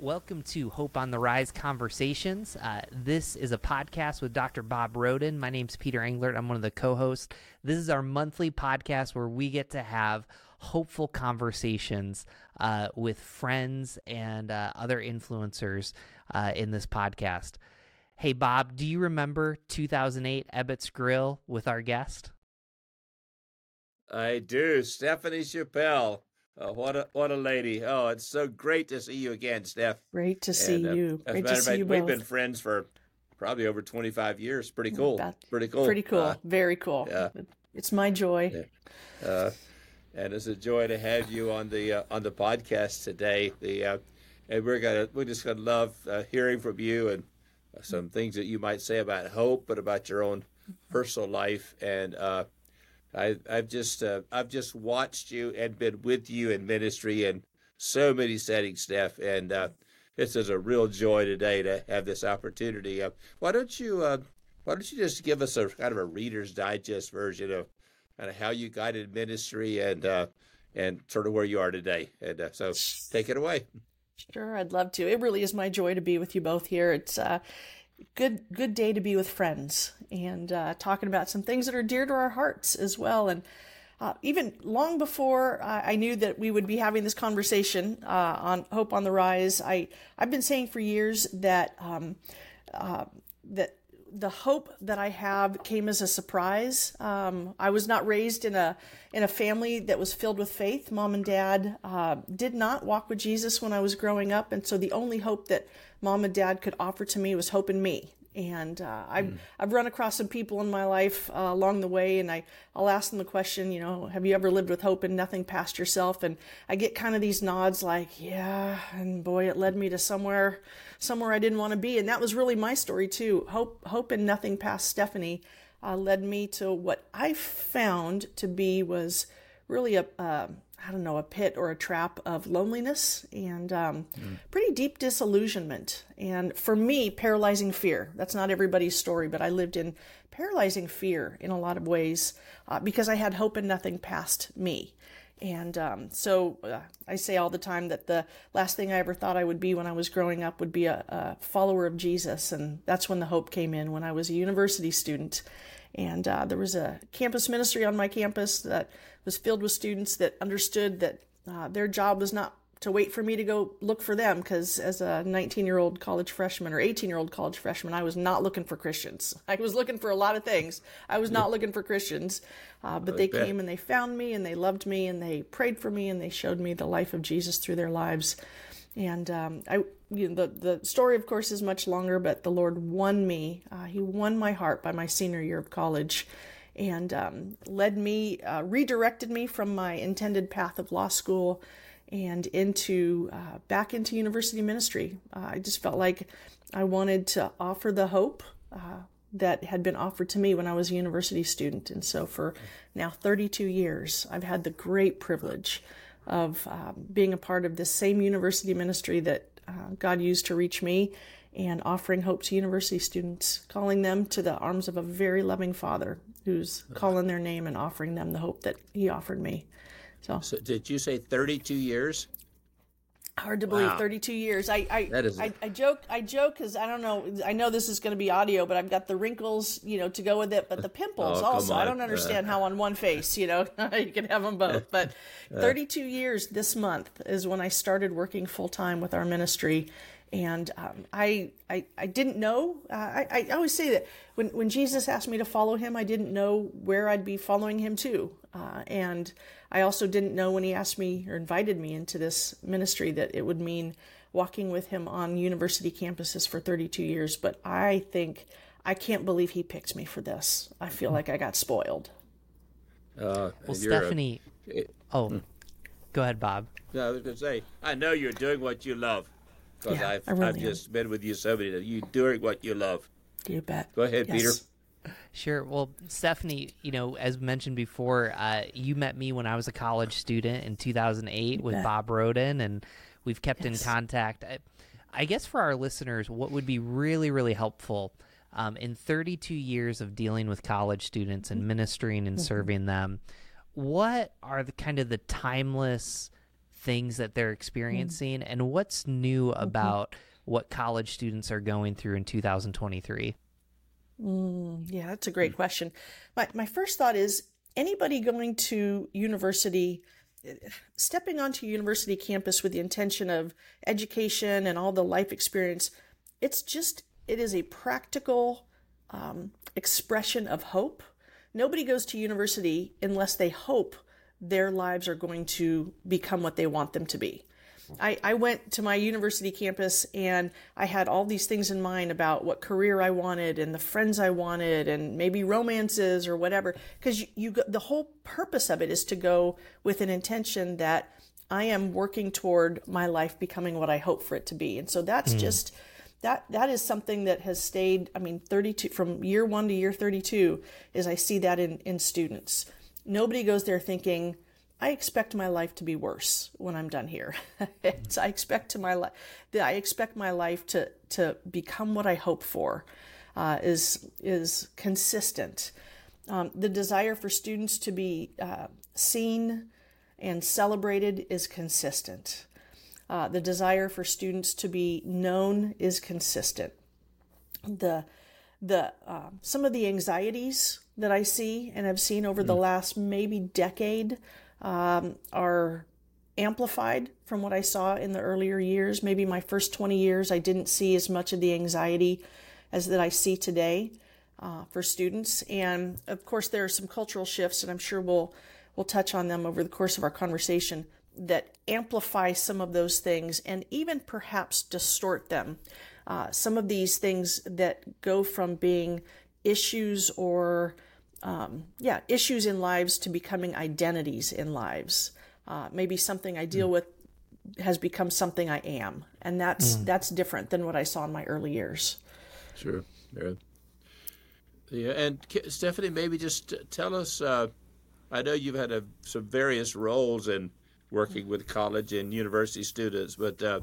Welcome to Hope on the Rise Conversations. Uh, this is a podcast with Dr. Bob Roden. My name's Peter Englert. I'm one of the co hosts. This is our monthly podcast where we get to have hopeful conversations uh, with friends and uh, other influencers uh, in this podcast. Hey, Bob, do you remember 2008 Ebbitt Grill with our guest? I do. Stefanie Chappell. Oh, what a what a lady! Oh, it's so great to see you again, Steph. Great to see And, uh, you. as a Great matter to of see fact, you we've been friends for probably over twenty five years. Pretty cool. About- Pretty cool. Pretty cool. Uh, Very cool. yeah. It's my joy. Yeah. uh, and it's a joy to have you on the uh, on the podcast today. The uh, and we're gonna we're just gonna love uh, hearing from you and some things that you might say about hope, but about your own personal life. And uh, I I've just uh, I've just watched you and been with you in ministry in so many settings, Steph, and uh, this is a real joy today to have this opportunity. Uh, why don't you uh, why don't you just give us a kind of a Reader's Digest version of kind of how you guided ministry and uh, and sort of where you are today. And uh, so take it away. Sure, I'd love to. It really is my joy to be with you both here. It's good good day to be with friends and uh, talking about some things that are dear to our hearts as well. And uh, even long before I knew that we would be having this conversation uh, on Hope on the Rise, I I've been saying for years that um, uh, that the hope that I have came as a surprise. Um, I was not raised in a in a family that was filled with faith. Mom and dad uh, did not walk with Jesus when I was growing up, and so the only hope that mom and dad could offer to me was hope in me. And uh, I've I've run across some people in my life uh, along the way, and I I'll ask them the question, you know, have you ever lived with hope and nothing past yourself? And I get kind of these nods, like, yeah, and boy, it led me to somewhere somewhere I didn't want to be, and that was really my story too. Hope hope and nothing past Stefanie uh, led me to what I found to be was really a uh, I don't know a pit or a trap of loneliness and um, pretty deep disillusionment, and for me, paralyzing fear. That's not everybody's story, but I lived in paralyzing fear in a lot of ways uh, because I had hope and nothing past me. And um, so uh, I say all the time that the last thing I ever thought I would be when I was growing up would be a, a follower of Jesus. And that's when the hope came in when I was a university student. And uh, there was a campus ministry on my campus that was filled with students that understood that uh, their job was not to wait for me to go look for them because as a 19 year old college freshman or 18 year old college freshman i was not looking for christians. I was looking for a lot of things. I was not looking for christians uh, but they bet. came and they found me and they loved me and they prayed for me and they showed me the life of jesus through their lives and um, I, you know, the the story, of course, is much longer. But the Lord won me. Uh, he won my heart by my senior year of college, and um, led me, uh, redirected me from my intended path of law school, and into uh, back into university ministry. Uh, I just felt like I wanted to offer the hope. Uh, that had been offered to me when I was a university student. And so for now 32 years, I've had the great privilege of um, being a part of this same university ministry that uh, God used to reach me and offering hope to university students, calling them to the arms of a very loving Father who's calling their name and offering them the hope that He offered me. So So did you say thirty two years? Hard to believe. Wow. 32 years. I i That is- I, I joke i joke because i don't know i know this is going to be audio but i've got the wrinkles you know to go with it but the pimples Oh, also. I don't understand how on one face you know you can have them both. But 32 years this month is when i started working full-time with our ministry. And um, I, I I didn't know. Uh, I, I always say that when, when Jesus asked me to follow him, I didn't know where I'd be following him to. Uh, and I also didn't know when he asked me or invited me into this ministry that it would mean walking with him on university campuses for 32 years. But I think I can't believe he picked me for this. I feel like I got spoiled. Uh, Well, you're a- Stefanie. Oh, go ahead, Bob. No, I was going to say, I know you're doing what you love because Yeah, I've, really I've just been with you so many times. You're doing what you love. You bet. Go ahead, Peter. Sure. Well, Stefanie, you know, as mentioned before, uh, you met me when I was a college student in 2008 with. Bob Roden, and we've kept Yes. in contact. I, I guess for our listeners, what would be really, really helpful um, in 32 years of dealing with college students and ministering and serving them, what are the kind of the timeless things that they're experiencing, mm-hmm. and what's new mm-hmm. about what college students are going through in 2023? Mm, yeah, that's a great question. My, my first thought is anybody going to university, stepping onto university campus with the intention of education and all the life experience, it's just, it is a practical um, expression of hope. Nobody goes to university unless they hope their lives are going to become what they want them to be. I, I went to my university campus and I had all these things in mind about what career I wanted and the friends I wanted and maybe romances or whatever. Because you, you the whole purpose of it is to go with an intention that I am working toward my life becoming what I hope for it to be. And so that's mm. just that that is something that has stayed. I mean, 32 from year one to year 32 is I see that in in students. Nobody goes there thinking I expect my life to be worse when I'm done here. I expect to my life, I expect my life to to become what I hope for, uh, is is consistent. Um, the desire for students to be uh, seen and celebrated is consistent. Uh, the desire for students to be known is consistent. The the uh, some of the anxieties that I see and have seen over the mm. last maybe decade um, are amplified from what I saw in the earlier years. Maybe my first 20 years, I didn't see as much of the anxiety as that I see today uh, for students. And of course, there are some cultural shifts, and I'm sure we'll we'll touch on them over the course of our conversation that amplify some of those things and even perhaps distort them. Uh, some of these things that go from being issues or um, yeah, issues in lives to becoming identities in lives. Uh, maybe something I deal mm. with has become something I am, and that's mm. that's different than what I saw in my early years. Sure. Yeah. Yeah, and Stefanie, maybe just tell us. Uh, I know you've had a, some various roles in working with college and university students, but uh,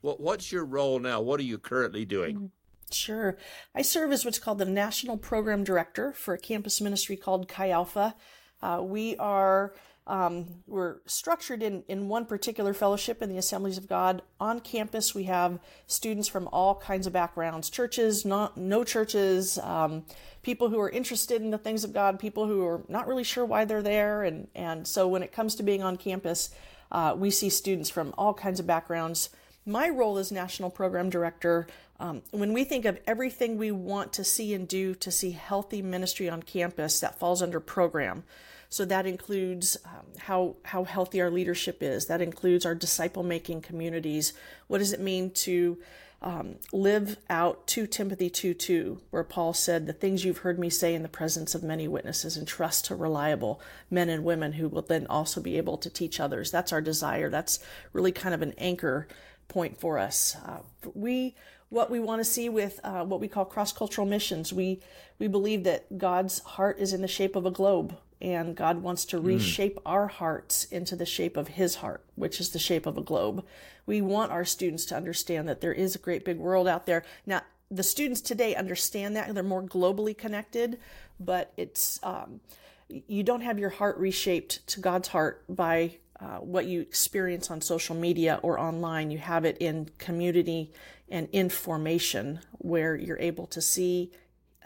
what, what's your role now? What are you currently doing? Sure. I serve as what's called the National Program Director for a campus ministry called Chi Alpha. Uh, we are um, we're structured in, in one particular fellowship in the Assemblies of God. On campus, we have students from all kinds of backgrounds churches, not, no churches, um, people who are interested in the things of God, people who are not really sure why they're there. And, and so when it comes to being on campus, uh, we see students from all kinds of backgrounds. My role as National Program Director um, when we think of everything we want to see and do to see healthy ministry on campus, that falls under program. So that includes um, how how healthy our leadership is. That includes our disciple making communities. What does it mean to um, live out 2 Timothy 2 2, where Paul said, The things you've heard me say in the presence of many witnesses, and trust to reliable men and women who will then also be able to teach others. That's our desire. That's really kind of an anchor point for us. Uh, we what we want to see with uh, what we call cross-cultural missions. We we believe that God's heart is in the shape of a globe, and God wants to hmm. reshape mm. our hearts into the shape of His heart, which is the shape of a globe. We want our students to understand that there is a great big world out there. Now, the students today understand that they're more globally connected, but it's um, you don't have your heart reshaped to God's heart by uh, what you experience on social media or online. You have it in community and information where you're able to see,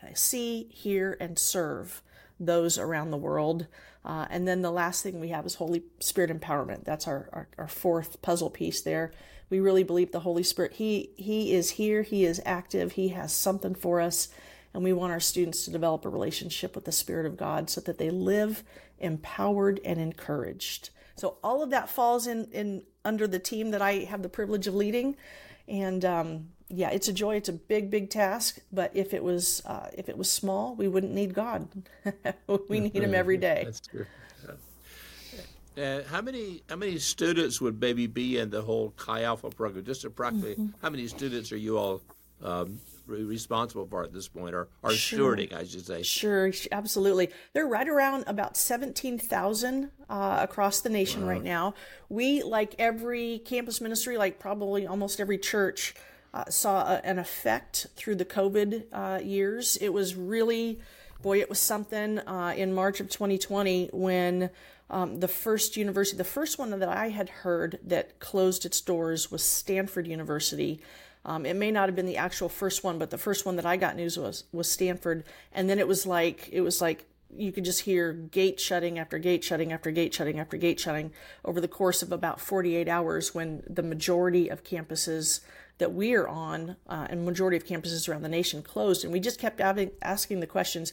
uh, see, hear, and serve those around the world. Uh, and then the last thing we have is Holy Spirit empowerment. That's our, our, our, fourth puzzle piece there. We really believe the Holy Spirit, he, he is here, He is active, He has something for us. And we want our students to develop a relationship with the Spirit of God so that they live empowered and encouraged. So all of that falls in, in under the team that I have the privilege of leading. And um, yeah, it's a joy. It's a big, big task. But if it was uh, if it was small, we wouldn't need God. we need Him every day. That's true. Uh, how many how many students would maybe be in the whole Chi Alpha program? Just approximately, mm-hmm. how many students are you all um, responsible for at this point, or, or sure. stewarding, I should say. Sure, absolutely. They're right around about 17,000 uh, across the nation wow. right now. We, like every campus ministry, like probably almost every church, uh, saw a, an effect through the COVID uh, years. It was really, boy, it was something uh, in March of 2020 when Um, the first university, the first one that I had heard that closed its doors was Stanford University. Um, it may not have been the actual first one, but the first one that I got news was was Stanford. And then it was like it was like you could just hear gate shutting after gate shutting after gate shutting after gate shutting over the course of about 48 hours when the majority of campuses that we are on uh, and majority of campuses around the nation closed and we just kept having, asking the questions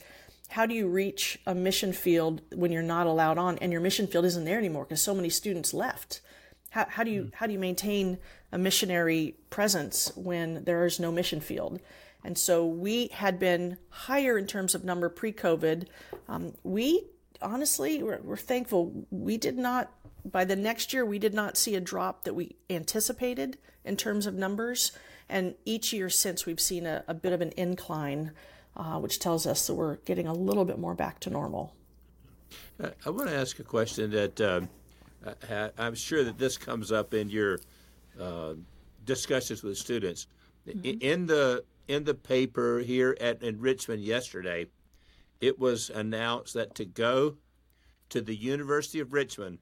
how do you reach a mission field when you're not allowed on and your mission field isn't there anymore because so many students left how, how do you mm. how do you maintain a missionary presence when there is no mission field. And so we had been higher in terms of number pre-covid. Um, we honestly we're, we're thankful. We did not by the next year we did not see a drop that we anticipated in terms of numbers. And each year since we've seen a, a bit of an incline uh, which tells us that we're getting a little bit more back to normal. I want to ask a question that um, I'm sure that this comes up in your uh, discussions with students. Mm-hmm. In the in the paper here at in Richmond yesterday, it was announced that to go to the University of Richmond,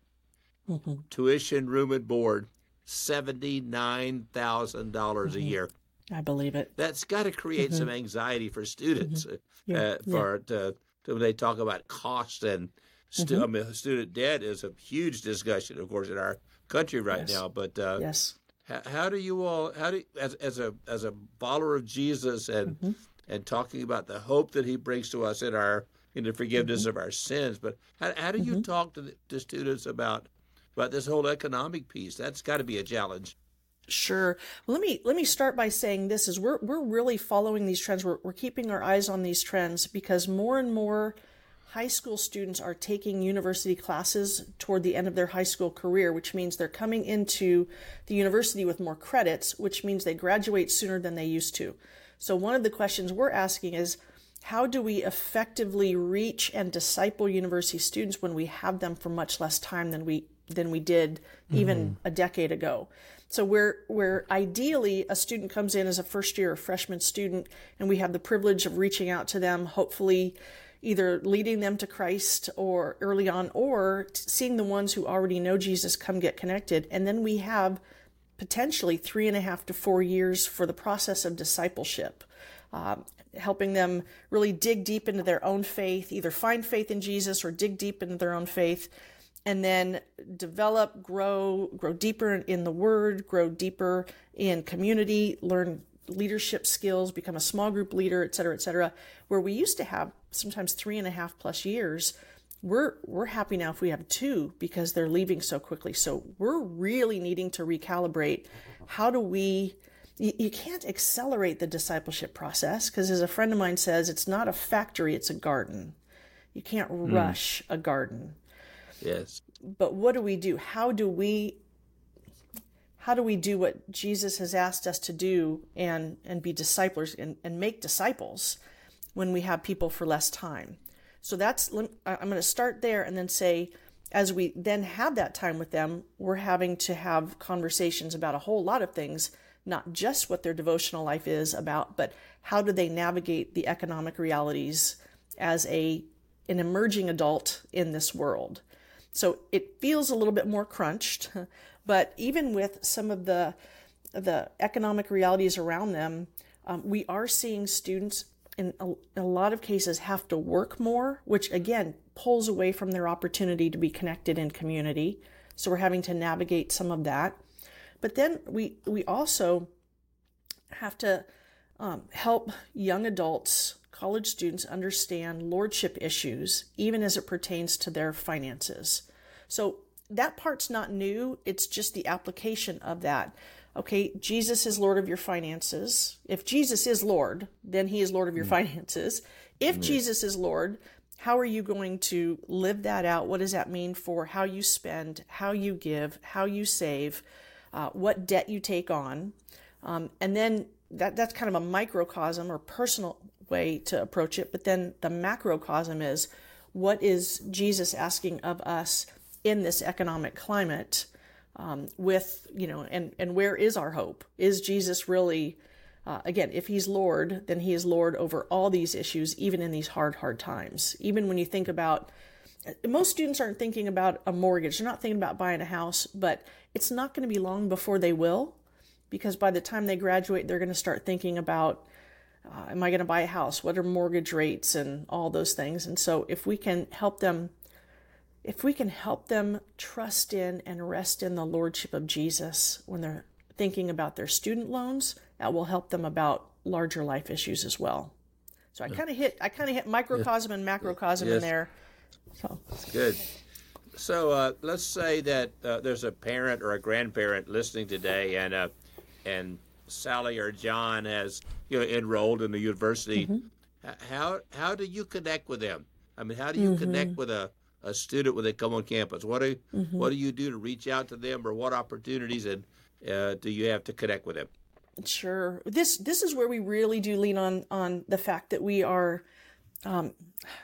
mm-hmm. tuition, room, and board, seventy nine thousand dollars mm-hmm. a year. I believe it. That's got to create mm-hmm. some anxiety for students. Mm-hmm. Yeah. Uh, for yeah. to, to, when they talk about cost and stu- mm-hmm. I mean, student debt is a huge discussion, of course, in our country right yes. now. But uh, yes, how, how, do you all how do as as a as a follower of Jesus and mm-hmm. and talking about the hope that He brings to us in our in the forgiveness mm-hmm. of our sins? But how, how do you mm-hmm. talk to the, to students about about this whole economic piece? That's got to be a challenge. Sure. Let me let me start by saying this is we're we're really following these trends. We're we're keeping our eyes on these trends because more and more high school students are taking university classes toward the end of their high school career, which means they're coming into the university with more credits, which means they graduate sooner than they used to. So one of the questions we're asking is how do we effectively reach and disciple university students when we have them for much less time than we than we did even mm-hmm. a decade ago? So where where ideally a student comes in as a first year or freshman student, and we have the privilege of reaching out to them, hopefully either leading them to Christ or early on, or seeing the ones who already know Jesus come get connected, and then we have potentially three and a half to four years for the process of discipleship. Uh, helping them really dig deep into their own faith, either find faith in Jesus or dig deep into their own faith, and then develop, grow, grow deeper in the word, grow deeper in community, learn leadership skills, become a small group leader, et cetera, et cetera. Where we used to have sometimes three and a half plus years, we're we're happy now if we have two because they're leaving so quickly. So we're really needing to recalibrate. How do we? You, you can't accelerate the discipleship process because, as a friend of mine says, it's not a factory; it's a garden. You can't mm. rush a garden. Yes. But what do we do? How do we how do we do what Jesus has asked us to do and and be disciples and, and make disciples when we have people for less time? So that's I'm going to start there and then say as we then have that time with them, we're having to have conversations about a whole lot of things, not just what their devotional life is about, but how do they navigate the economic realities as a an emerging adult in this world. So it feels a little bit more crunched, but even with some of the the economic realities around them, um, we are seeing students in a, in a lot of cases have to work more, which again pulls away from their opportunity to be connected in community. So we're having to navigate some of that. But then we we also have to um, help young adults college students understand lordship issues, even as it pertains to their finances. So that part's not new, it's just the application of that. Okay, Jesus is Lord of your finances. If Jesus is Lord, then he is Lord of your mm. finances. If mm. Jesus is Lord, how are you going to live that out? What does that mean for how you spend, how you give, how you save, uh, what debt you take on? Um, and then that, that's kind of a microcosm or personal way to approach it. But then the macrocosm is what is Jesus asking of us in this economic climate? Um, with you know, and and where is our hope? Is Jesus really? Uh, again, if he's Lord, then he is Lord over all these issues, even in these hard, hard times. Even when you think about most students aren't thinking about a mortgage. They're not thinking about buying a house, but it's not going to be long before they will because by the time they graduate, they're going to start thinking about uh, am I going to buy a house? What are mortgage rates and all those things? And so if we can help them if we can help them trust in and rest in the lordship of Jesus when they're thinking about their student loans, that will help them about larger life issues as well. So I kind of hit I kind of hit microcosm and macrocosm Yes. in there. So Good. So uh, let's say that uh, there's a parent or a grandparent listening today, and uh, and Sally or John has you know enrolled in the university. H- How how do you connect with them? I mean, how do you connect with a, a student when they come on campus? What do what do you do to reach out to them, or what opportunities and uh, do you have to connect with them? Sure. This this is where we really do lean on on the fact that we are um,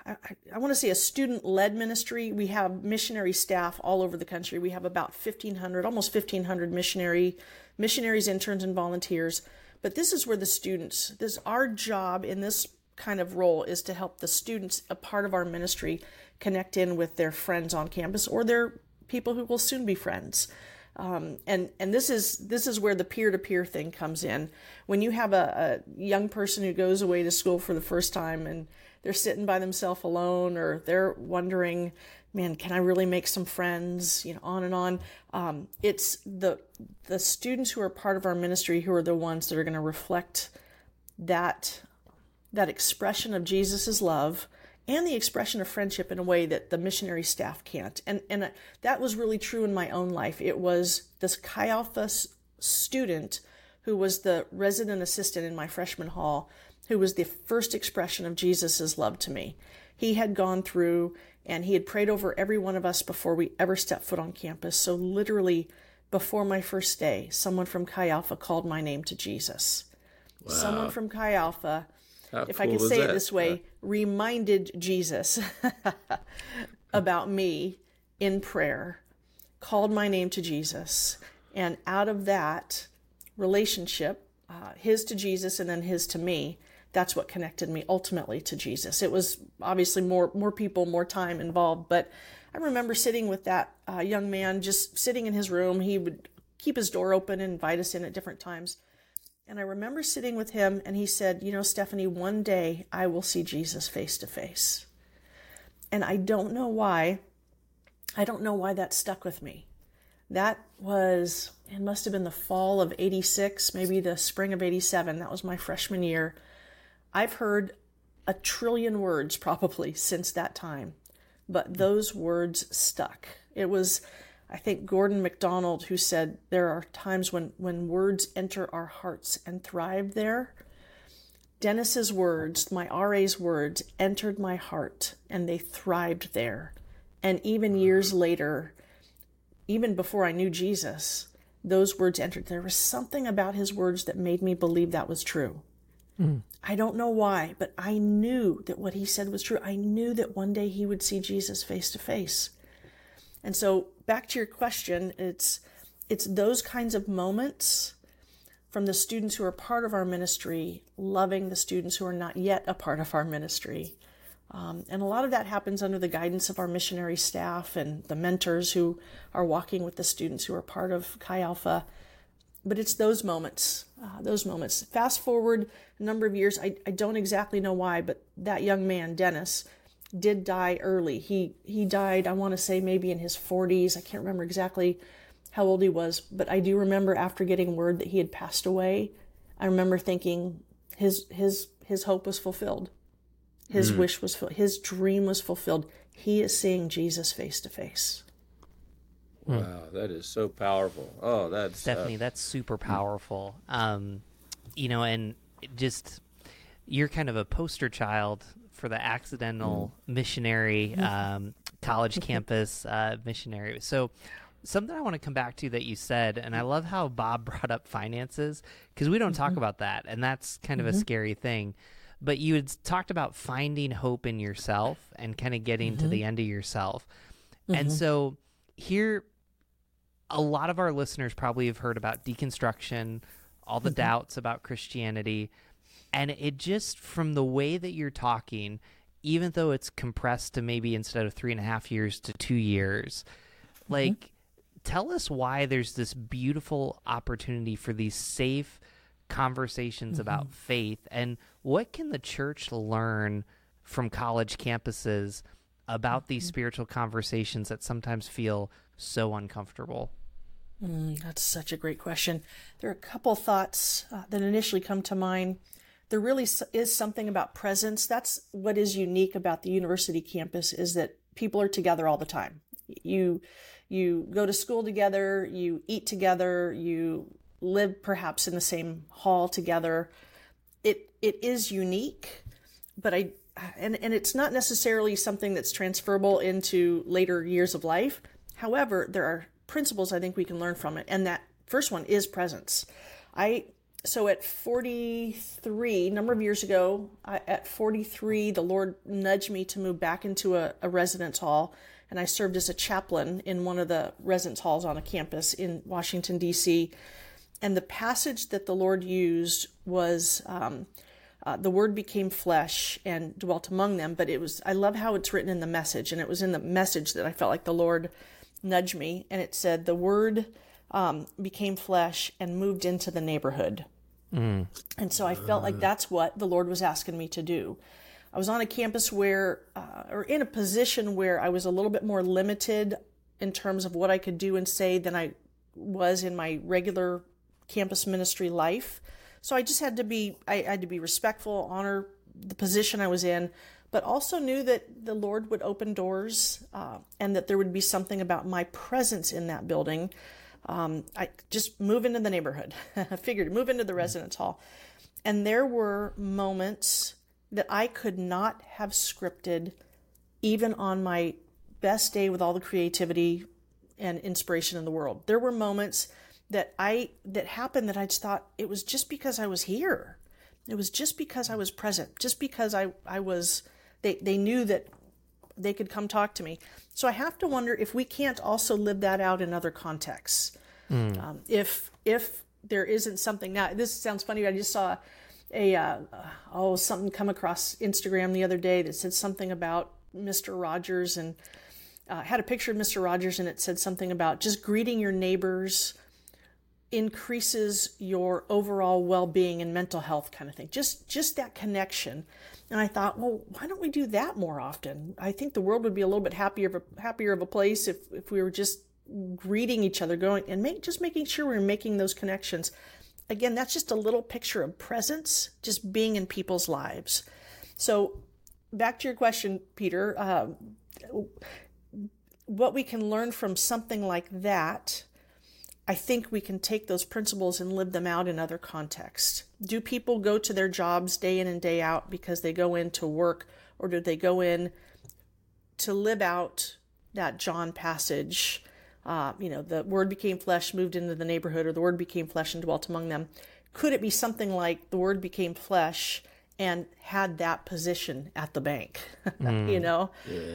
I, I want to say a student led ministry. We have missionary staff all over the country. We have about 1,500, almost 1,500 missionary missionaries, interns, and volunteers. But this is where the students, this our job in this kind of role is to help the students, a part of our ministry, connect in with their friends on campus or their people who will soon be friends. Um, and and this is this is where the peer to peer thing comes in. When you have a, a young person who goes away to school for the first time and they're sitting by themselves alone, or they're wondering, "Man, can I really make some friends?" You know, on and on. Um, it's the the students who are part of our ministry who are the ones that are going to reflect that that expression of Jesus's love and the expression of friendship in a way that the missionary staff can't. And and that was really true in my own life. It was this Chi Alpha student who was the resident assistant in my freshman hall who was the first expression of Jesus's love to me. He had gone through and he had prayed over every one of us before we ever stepped foot on campus. So literally before my first day, someone from Chi Alpha called my name to Jesus. Wow. Someone from Chi Alpha How if I can say it this way, reminded Jesus about me in prayer, called my name to Jesus, and out of that relationship, uh, his to Jesus and then his to me, that's what connected me ultimately to Jesus. It was obviously more more people, more time involved, but I remember sitting with that uh, young man, just sitting in his room. He would keep his door open and invite us in at different times. And I remember sitting with him, and he said, You know, Stefanie, one day I will see Jesus face to face. And I don't know why. I don't know why that stuck with me. That was, it must have been the fall of 86, maybe the spring of 87. That was my freshman year. I've heard a trillion words probably since that time, but those words stuck. It was, I think, Gordon MacDonald who said there are times when, when words enter our hearts and thrive there. Dennis's words, my RA's words, entered my heart and they thrived there. And even years mm. later, even before I knew Jesus, those words entered. There was something about his words that made me believe that was true. Mm. I don't know why, but I knew that what he said was true. I knew that one day he would see Jesus face to face. And so back to your question, it's it's those kinds of moments from the students who are part of our ministry, loving the students who are not yet a part of our ministry. Um, and a lot of that happens under the guidance of our missionary staff and the mentors who are walking with the students who are part of Chi Alpha. But it's those moments, uh, those moments. Fast forward a number of years, I, I don't exactly know why, but that young man, Dennis, did die early. He he died, I want to say maybe in his 40s. I can't remember exactly how old he was, but I do remember after getting word that he had passed away, I remember thinking his his his hope was fulfilled. His wish was. His dream was fulfilled. He is seeing Jesus face to face. Wow, that is so powerful. Oh, that's uh, Stefanie, that's super powerful. Um, you know, and just you're kind of a poster child for the accidental mm. missionary um, college campus uh, missionary. So, something I want to come back to that you said, and I love how Bob brought up finances because we don't talk mm-hmm. about that, and that's kind of a mm-hmm. scary thing. But you had talked about finding hope in yourself and kind of getting to the mm-hmm. end of yourself. And so here a lot of our listeners probably have heard about deconstruction, all the doubts about Christianity, and it just from the way that you're talking, even though it's compressed to maybe instead of three and a half years to two years, Mm-hmm. like tell us why there's this beautiful opportunity for these safe conversations Mm-hmm. about faith and what can the church learn from college campuses about these Mm-hmm. spiritual conversations that sometimes feel so uncomfortable Mm, that's such a great question. There are a couple thoughts uh, that initially come to mind. There really is something about presence. That's what is unique about the university campus is that people are together all the time. You you go to school together, you eat together, you live perhaps in the same hall together. It it is unique, but I and and it's not necessarily something that's transferable into later years of life. However, there are principles I think we can learn from it, and that first one is presence. I so at 43 number of years ago I, at 43 the lord nudged me to move back into a, a residence hall and i served as a chaplain in one of the residence halls on a campus in washington d.c and the passage that the lord used was um, uh, the word became flesh and dwelt among them but it was i love how it's written in the message and it was in the message that i felt like the lord nudged me and it said the word um, became flesh and moved into the neighborhood and so I felt like that's what the Lord was asking me to do. I was on a campus where, uh, or in a position where I was a little bit more limited in terms of what I could do and say than I was in my regular campus ministry life. So I just had to be, I had to be respectful, honor the position I was in, but also knew that the Lord would open doors uh, and that there would be something about my presence in that building um, I just move into the neighborhood. I figured move into the residence hall. And there were moments that I could not have scripted, even on my best day with all the creativity and inspiration in the world. There were moments that I that happened that I just thought it was just because I was here. It was just because I was present, just because I I was they they knew that they could come talk to me. So I have to wonder if we can't also live that out in other contexts. Um, if if there isn't something now, this sounds funny. But I just saw a uh, oh something come across Instagram the other day that said something about Mister Rogers and uh, had a picture of Mister Rogers and it said something about just greeting your neighbors increases your overall well-being and mental health kind of thing just just that connection and i thought well why don't we do that more often? I think the world would be a little bit happier of a happier of a place if if we were just greeting each other going and make just making sure we're making those connections. Again that's just a little picture of presence just being in people's lives. So back to your question peter uh, what we can learn from something like that I think we can take those principles and live them out in other contexts. Do people go to their jobs day in and day out because they go in to work, or do they go in to live out that John passage? Uh, you know, the word became flesh, moved into the neighborhood, or the word became flesh and dwelt among them. Could it be something like the word became flesh and had that position at the bank, you know,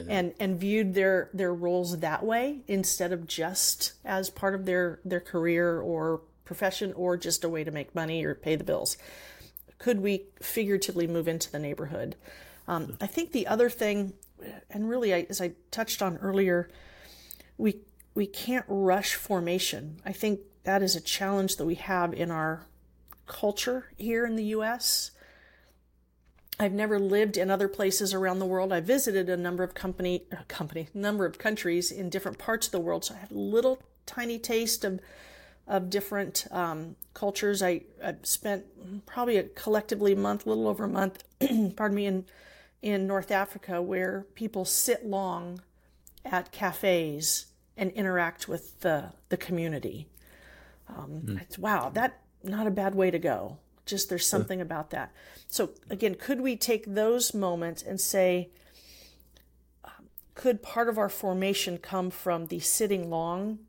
and and viewed their their roles that way instead of just as part of their their career or profession or just a way to make money or pay the bills? Could we figuratively move into the neighborhood? Um, I think the other thing, and really, I, as I touched on earlier, we we can't rush formation. I think that is a challenge that we have in our culture here in the U.S. I've never lived in other places around the world. I visited a number of company uh, company number of countries in different parts of the world, so I have a little tiny taste of of different um, cultures. I, I spent probably a collectively a month, a little over a month, pardon me, in in North Africa, where people sit long at cafes and interact with the the community. Um, it's, wow, that not a bad way to go. Just there's something about that. So again, could we take those moments and say, um, could part of our formation come from the sitting long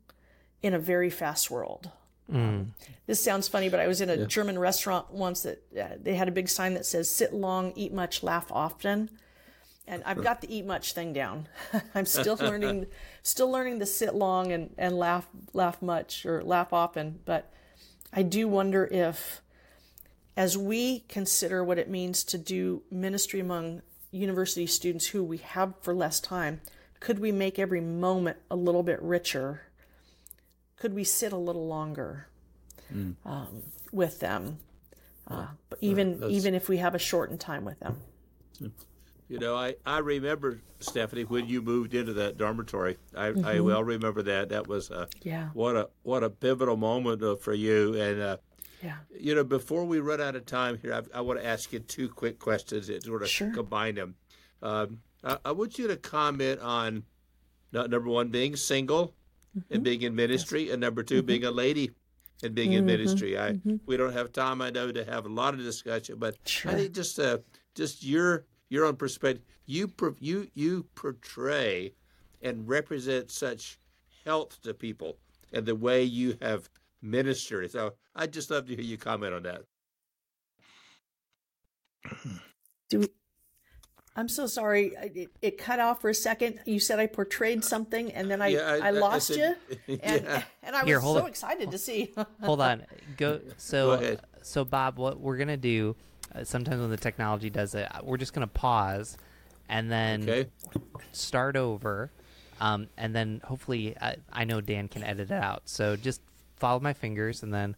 in a very fast world? Um, this sounds funny, but I was in a German restaurant once that uh, they had a big sign that says "Sit long, eat much, laugh often." And I've got the eat much thing down. I'm still learning, still learning to sit long and, and laugh laugh much or laugh often. But I do wonder if, as we consider what it means to do ministry among university students who we have for less time, could we make every moment a little bit richer? Could we sit a little longer mm. um, with them? Uh, but even even if we have a shortened time with them. You know, I, I remember Stefanie when you moved into that dormitory. I, mm-hmm. I well remember that. That was a, yeah. What a what a pivotal moment uh, for you. And uh, yeah. You know, before we run out of time here, I, I want to ask you two quick questions that sort of sure. combine them. Um, I, I, want you to comment on number one, being single mm-hmm. and being in ministry, yes. and number 2 mm-hmm. being a lady and being in mm-hmm. ministry. I mm-hmm. we don't have time, I know, to have a lot of discussion, but sure. I think just uh, just your your own perspective, you you you portray and represent such health to people and the way you have ministered. So I'd just love to hear you comment on that. Do we, I'm so sorry. It, it, cut off for a second. You said I portrayed something, and then I yeah, I, I, lost I said, you, and yeah. and I was Here, so on. excited to see. hold on. Go. So Go so Bob, what we're gonna do? Uh, sometimes when the technology does it, we're just gonna pause, and then okay. start over, um, and then hopefully I, I know Dan can edit it out. So just follow my fingers, and then.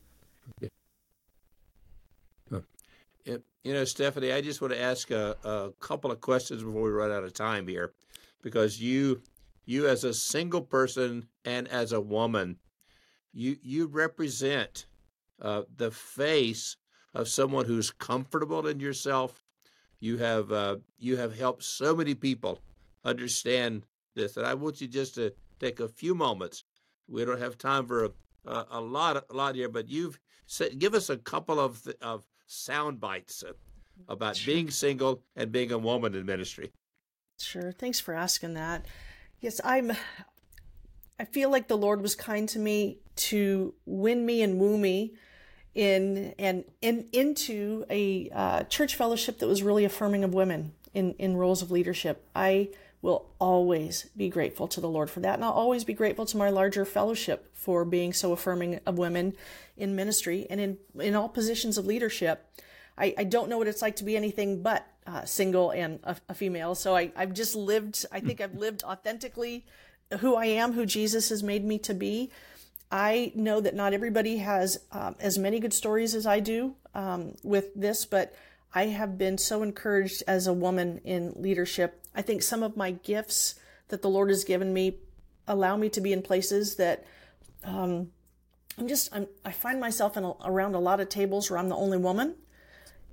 You know, Stefanie, I just want to ask a, a couple of questions before we run out of time here, because you, you as a single person and as a woman, you you represent uh, the face of someone who's comfortable in yourself. You have uh, you have helped so many people understand this, and I want you just to take a few moments. We don't have time for a, a, a lot a lot here, but you've said, give us a couple of of sound bites about sure. being single and being a woman in ministry. Sure. Thanks for asking that. Yes, I'm. I feel like the Lord was kind to me to win me and woo me in and in into a uh, church fellowship that was really affirming of women in in roles of leadership. I will always be grateful to the Lord for that, and I'll always be grateful to my larger fellowship for being so affirming of women in ministry and in in all positions of leadership. I, I don't know what it's like to be anything but uh, single and a, a, female. So I, I've just lived, I think I've lived authentically who I am, who Jesus has made me to be. I know that not everybody has um, as many good stories as I do um, with this, but I have been so encouraged as a woman in leadership. I think some of my gifts that the Lord has given me allow me to be in places that um, I'm just I'm, i find myself in a, around a lot of tables where I'm the only woman,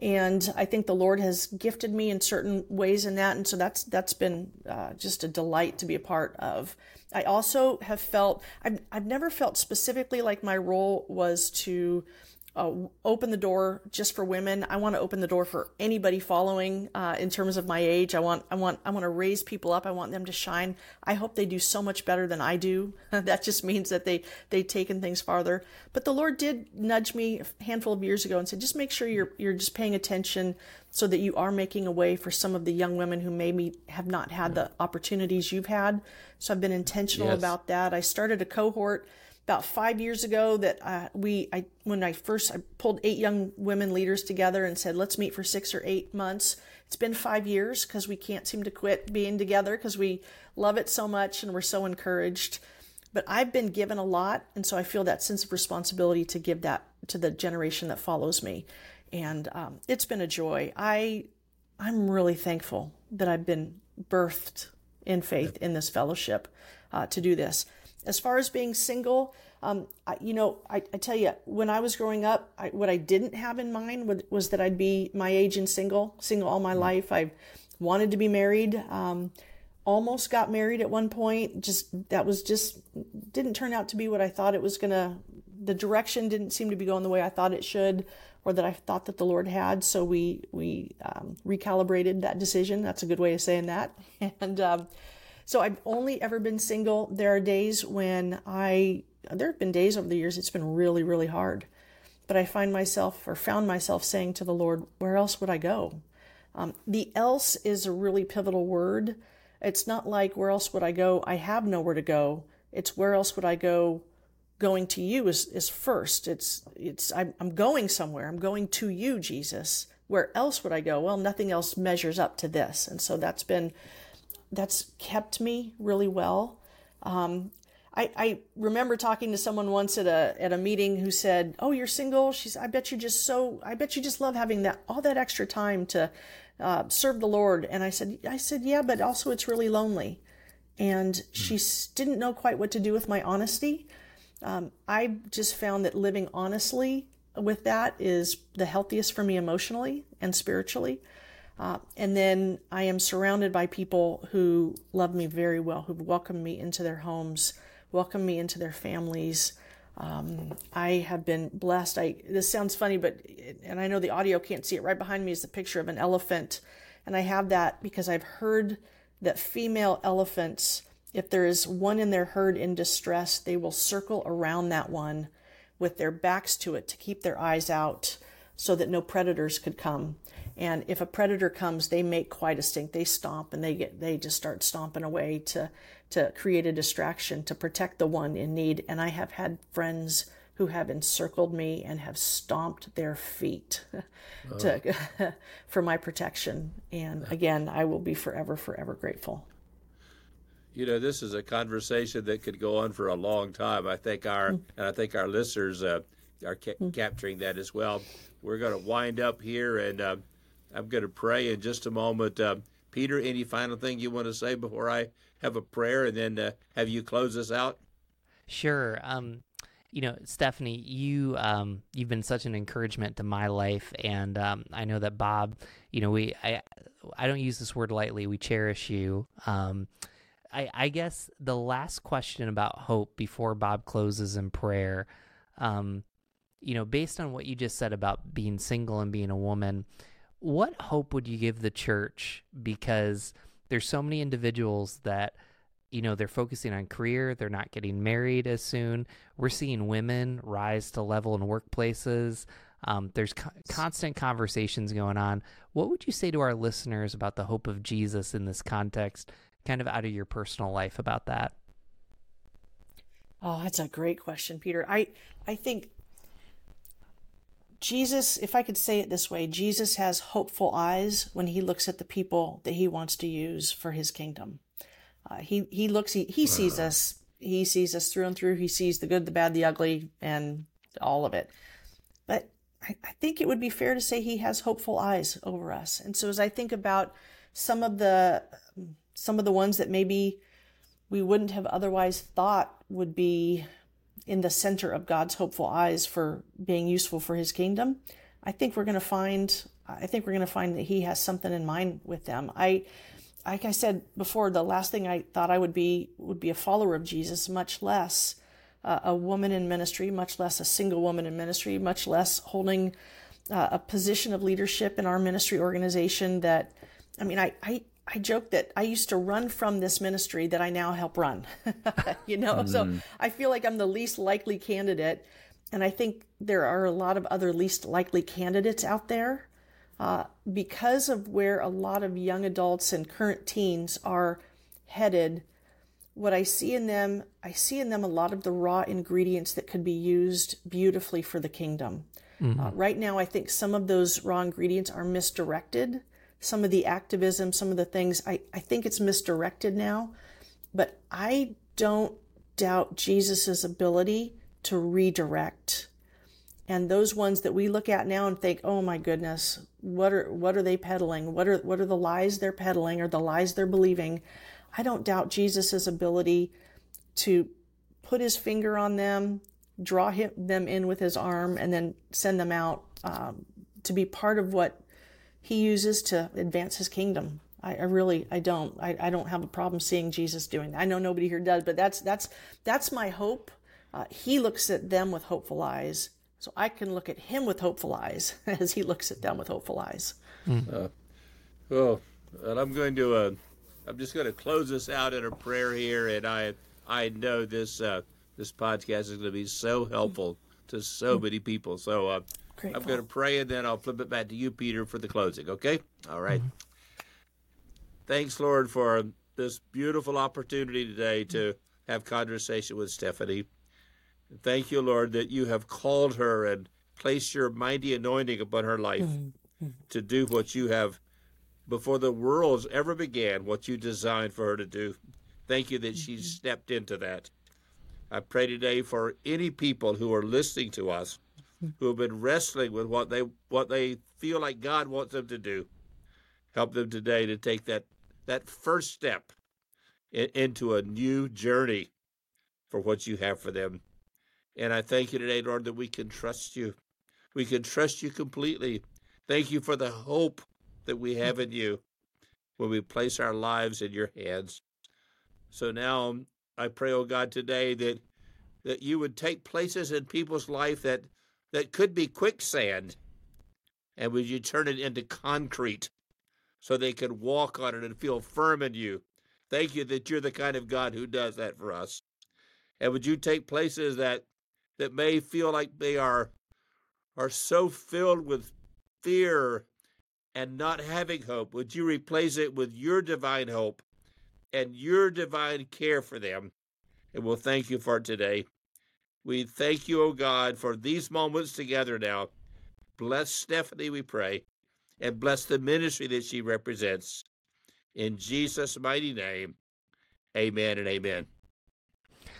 and I think the Lord has gifted me in certain ways in that, and so that's that's been uh, just a delight to be a part of. I also have felt I've I've never felt specifically like my role was to uh, open the door just for women. I want to open the door for anybody following uh, in terms of my age. I want I want I want to raise people up. I want them to shine. I hope they do so much better than I do. that just means that they they've taken things farther. But the Lord did nudge me a handful of years ago and said, just make sure you're you're just paying attention so that you are making a way for some of the young women who maybe have not had the opportunities you've had. So I've been intentional yes. about that. I started a cohort about five years ago that uh, we I when I first I pulled eight young women leaders together and said let's meet for six or eight months. It's been five years because we can't seem to quit being together because we love it so much and we're so encouraged. But I've been given a lot, and so I feel that sense of responsibility to give that to the generation that follows me, and um, it's been a joy. I I'm really thankful that I've been birthed in faith in this fellowship uh, to do this. As far as being single, um, I, you know, I, I, tell you, when I was growing up, I, what I didn't have in mind was, was, that I'd be my age and single, single all my mm-hmm. life. I wanted to be married. Um, almost got married at one point. Just that was just didn't turn out to be what I thought it was gonna. The direction didn't seem to be going the way I thought it should, or that I thought that the Lord had. So we we um, recalibrated that decision. That's a good way of saying that. And um, so I've only ever been single. There are days when I, there have been days over the years it's been really, really hard. But I find myself or found myself saying to the Lord, where else would I go? Um, the else is a really pivotal word. It's not like where else would I go? I have nowhere to go. It's where else would I go? Going to you is, is first. It's, it's, I'm, I'm going somewhere. I'm going to you, Jesus. where else would I go? Well, nothing else measures up to this. And so that's been, that's kept me really well. Um, I, I remember talking to someone once at a at a meeting who said, "Oh, you're single." She's, "I bet you just so. I bet you just love having that all that extra time to uh, serve the Lord." And I said, "I said, yeah, but also it's really lonely." And mm. she didn't know quite what to do with my honesty. Um, I just found that living honestly with that is the healthiest for me emotionally and spiritually. Uh, and then I am surrounded by people who love me very well, who've welcomed me into their homes, welcomed me into their families. Um, I have been blessed. I this sounds funny, but and I know the audio can't see it. Right behind me is the picture of an elephant, and I have that because I've heard that female elephants, if there is one in their herd in distress, they will circle around that one with their backs to it to keep their eyes out so that no predators could come. And if a predator comes, they make quite a stink. They stomp and they get they just start stomping away to to create a distraction to protect the one in need. And I have had friends who have encircled me and have stomped their feet to, oh. for my protection. And again, I will be forever, forever grateful. You know, this is a conversation that could go on for a long time. I think our mm. and I think our listeners uh, are ca- mm. capturing that as well. We're going to wind up here, and uh, I'm going to pray in just a moment. Uh, Peter, any final thing you want to say before I have a prayer, and then uh, have you close us out? Sure. Um, you know, Stefanie, you um, you've been such an encouragement to my life, and um, I know that Bob. You know, we I I don't use this word lightly. We cherish you. Um, I, I guess the last question about hope before Bob closes in prayer, um, you know, based on what you just said about being single and being a woman, what hope would you give the church? Because there's so many individuals that, you know, they're focusing on career, they're not getting married as soon. We're seeing women rise to level in workplaces. Um, there's co- constant conversations going on. What would you say to our listeners about the hope of Jesus in this context kind of out of your personal life about that? Oh, that's a great question, Peter. I I think Jesus, if I could say it this way, Jesus has hopeful eyes when he looks at the people that he wants to use for his kingdom. Uh, he he looks he, he sees us he sees us through and through. He sees the good, the bad, the ugly, and all of it. But I, I think it would be fair to say he has hopeful eyes over us. And so as I think about some of the some of the ones that maybe we wouldn't have otherwise thought would be in the center of God's hopeful eyes for being useful for his kingdom, I think we're going to find I think we're going to find that he has something in mind with them. I like I said before, the last thing I thought I would be would be a follower of Jesus, much less uh, a woman in ministry, much less a single woman in ministry, much less holding uh, a position of leadership in our ministry organization. That I mean, I, I I joke that I used to run from this ministry that I now help run. you know, mm. so I feel like I'm the least likely candidate. And I think there are a lot of other least likely candidates out there uh, because of where a lot of young adults and current teens are headed. What I see in them, I see in them a lot of the raw ingredients that could be used beautifully for the kingdom. Mm-hmm. Uh, right now, I think some of those raw ingredients are misdirected some of the activism, some of the things. I, I think it's misdirected now, but I don't doubt Jesus's ability to redirect. And those ones that we look at now and think, "Oh my goodness, what are what are they peddling? What are what are the lies they're peddling or the lies they're believing?" I don't doubt Jesus's ability to put his finger on them, draw him, them in with his arm, and then send them out um, to be part of what he uses to advance his kingdom. I, I really I don't I, I don't have a problem seeing Jesus doing that. I know nobody here does, but that's that's that's my hope. Uh, he looks at them with hopeful eyes, so I can look at him with hopeful eyes as he looks at them with hopeful eyes. Mm. Uh, well, and I'm going to uh, I'm just going to close this out in a prayer here, and I I know this uh, this podcast is going to be so helpful to so many people. So I'm going to pray and then I'll flip it back to you, Peter, for the closing. Okay? All right. mm-hmm. Thanks, Lord, for this beautiful opportunity today to have conversation with Stefanie. Thank you, Lord, that you have called her and placed your mighty anointing upon her life. Mm-hmm. to do what you have before the worlds ever began, what you designed for her to do. Thank you that she stepped into that. I pray today for any people who are listening to us who have been wrestling with what they what they feel like God wants them to do. Help them today to take that that first step in, into a new journey for what you have for them. And I thank you today, Lord, that we can trust you. We can trust you completely. Thank you for the hope that we have in you when we place our lives in your hands. So now um, I pray, oh God, today that that you would take places in people's life that that could be quicksand, and would you turn it into concrete so they could walk on it and feel firm in you. Thank you that you're the kind of God who does that for us. And would you take places that that may feel like they are are so filled with fear and not having hope, would you replace it with your divine hope and your divine care for them? And we'll thank you for today. We thank you, O oh God, for these moments together now. Bless Stefanie, we pray, and bless the ministry that she represents. In Jesus' mighty name, amen and amen.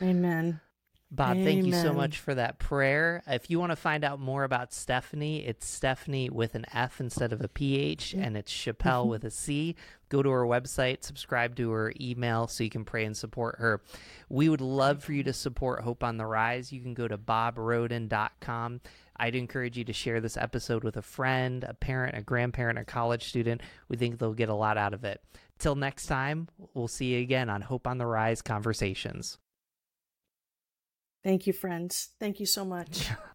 Amen. Bob, thank you so much for that prayer. If you want to find out more about Stefanie, it's Stefanie with an F instead of a PH, mm-hmm. and it's Chappell mm-hmm. with a C. Go to her website, subscribe to her email so you can pray and support her. We would love for you to support Hope on the Rise. You can go to bobroden.com. I'd encourage you to share this episode with a friend, a parent, a grandparent, a college student. We think they'll get a lot out of it. Till next time, we'll see you again on Hope on the Rise Conversations. Thank you, friends. Thank you so much.